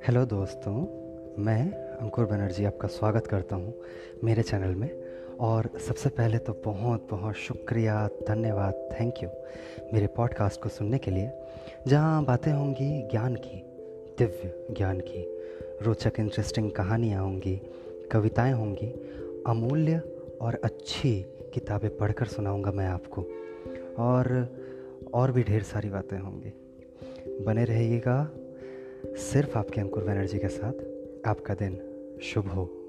Hello दोस्तों, मैं अंकुर बनर्जी आपका स्वागत करता हूँ मेरे चैनल में। और सबसे पहले तो बहुत बहुत शुक्रिया, धन्यवाद, थैंक यू मेरे पॉडकास्ट को सुनने के लिए, जहाँ बातें होंगी ज्ञान की, दिव्य ज्ञान की, रोचक इंटरेस्टिंग कहानियाँ होंगी, कविताएँ होंगी, अमूल्य और अच्छी किताबें पढ़कर सुनाऊँगा मैं आपको। और और भी ढेर सारी बातें होंगी। बने रहिएगा सिर्फ़ आपके अंकुर बनर्जी के साथ आपका दिन शुभ हो।